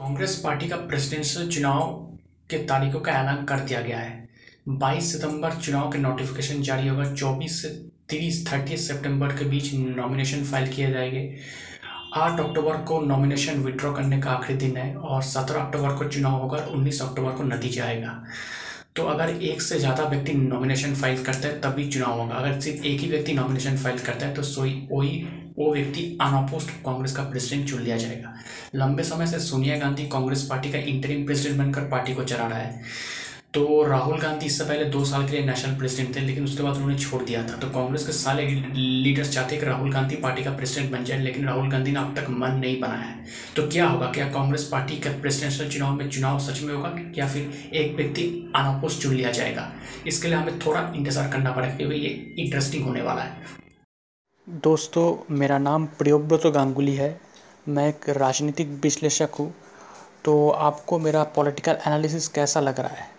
Congress party का presidential चुनाव के तारीखों का ऐलान कर दिया गया है। 22 सितंबर चुनाव के नोटिफिकेशन जारी होगा। 24 से 30 30 सितंबर के बीच नॉमिनेशन फ़ाइल किए जाएँगे। 8 अक्टूबर को नॉमिनेशन विड्रॉ करने का आखिरी दिन है और 17 अक्टूबर को चुनाव होगा और 19 अक्टूबर को नतीजा आएगा। तो अगर एक से ज़्यादा व्यक्ति नॉमिनेशन फ़ाइल करता है तभी चुनाव होगा। अगर सिर्फ़ एक ही व्यक्ति नॉमिनेशन फ़ाइल करता है तो सोई वही वो व्यक्ति अनऑपोस्ट कांग्रेस का प्रेसिडेंट चुन लिया जाएगा। लंबे समय से सोनिया गांधी कांग्रेस पार्टी का इंटरिम प्रेसिडेंट बनकर पार्टी को चला रहा है। तो राहुल गांधी इससे पहले दो साल के लिए नेशनल प्रेसिडेंट थे, लेकिन उसके बाद उन्होंने छोड़ दिया था। तो कांग्रेस के सारे लीडर्स चाहते हैं कि राहुल गांधी पार्टी का प्रेसिडेंट बन जाए, लेकिन राहुल गांधी ने अब तक मन नहीं बनाया है। तो क्या होगा? क्या कांग्रेस पार्टी का प्रेसिडेंशियल चुनाव में चुनाव सच में होगा या फिर एक व्यक्ति अनअपोज चुन लिया जाएगा? इसके लिए हमें थोड़ा इंतज़ार करना पड़ेगा क्योंकि ये इंटरेस्टिंग होने वाला है। दोस्तों, मेरा नाम प्रियोव्रत गांगुली है। मैं एक राजनीतिक विश्लेषक हूँ। तो आपको मेरा पॉलिटिकल एनालिसिस कैसा लग रहा है?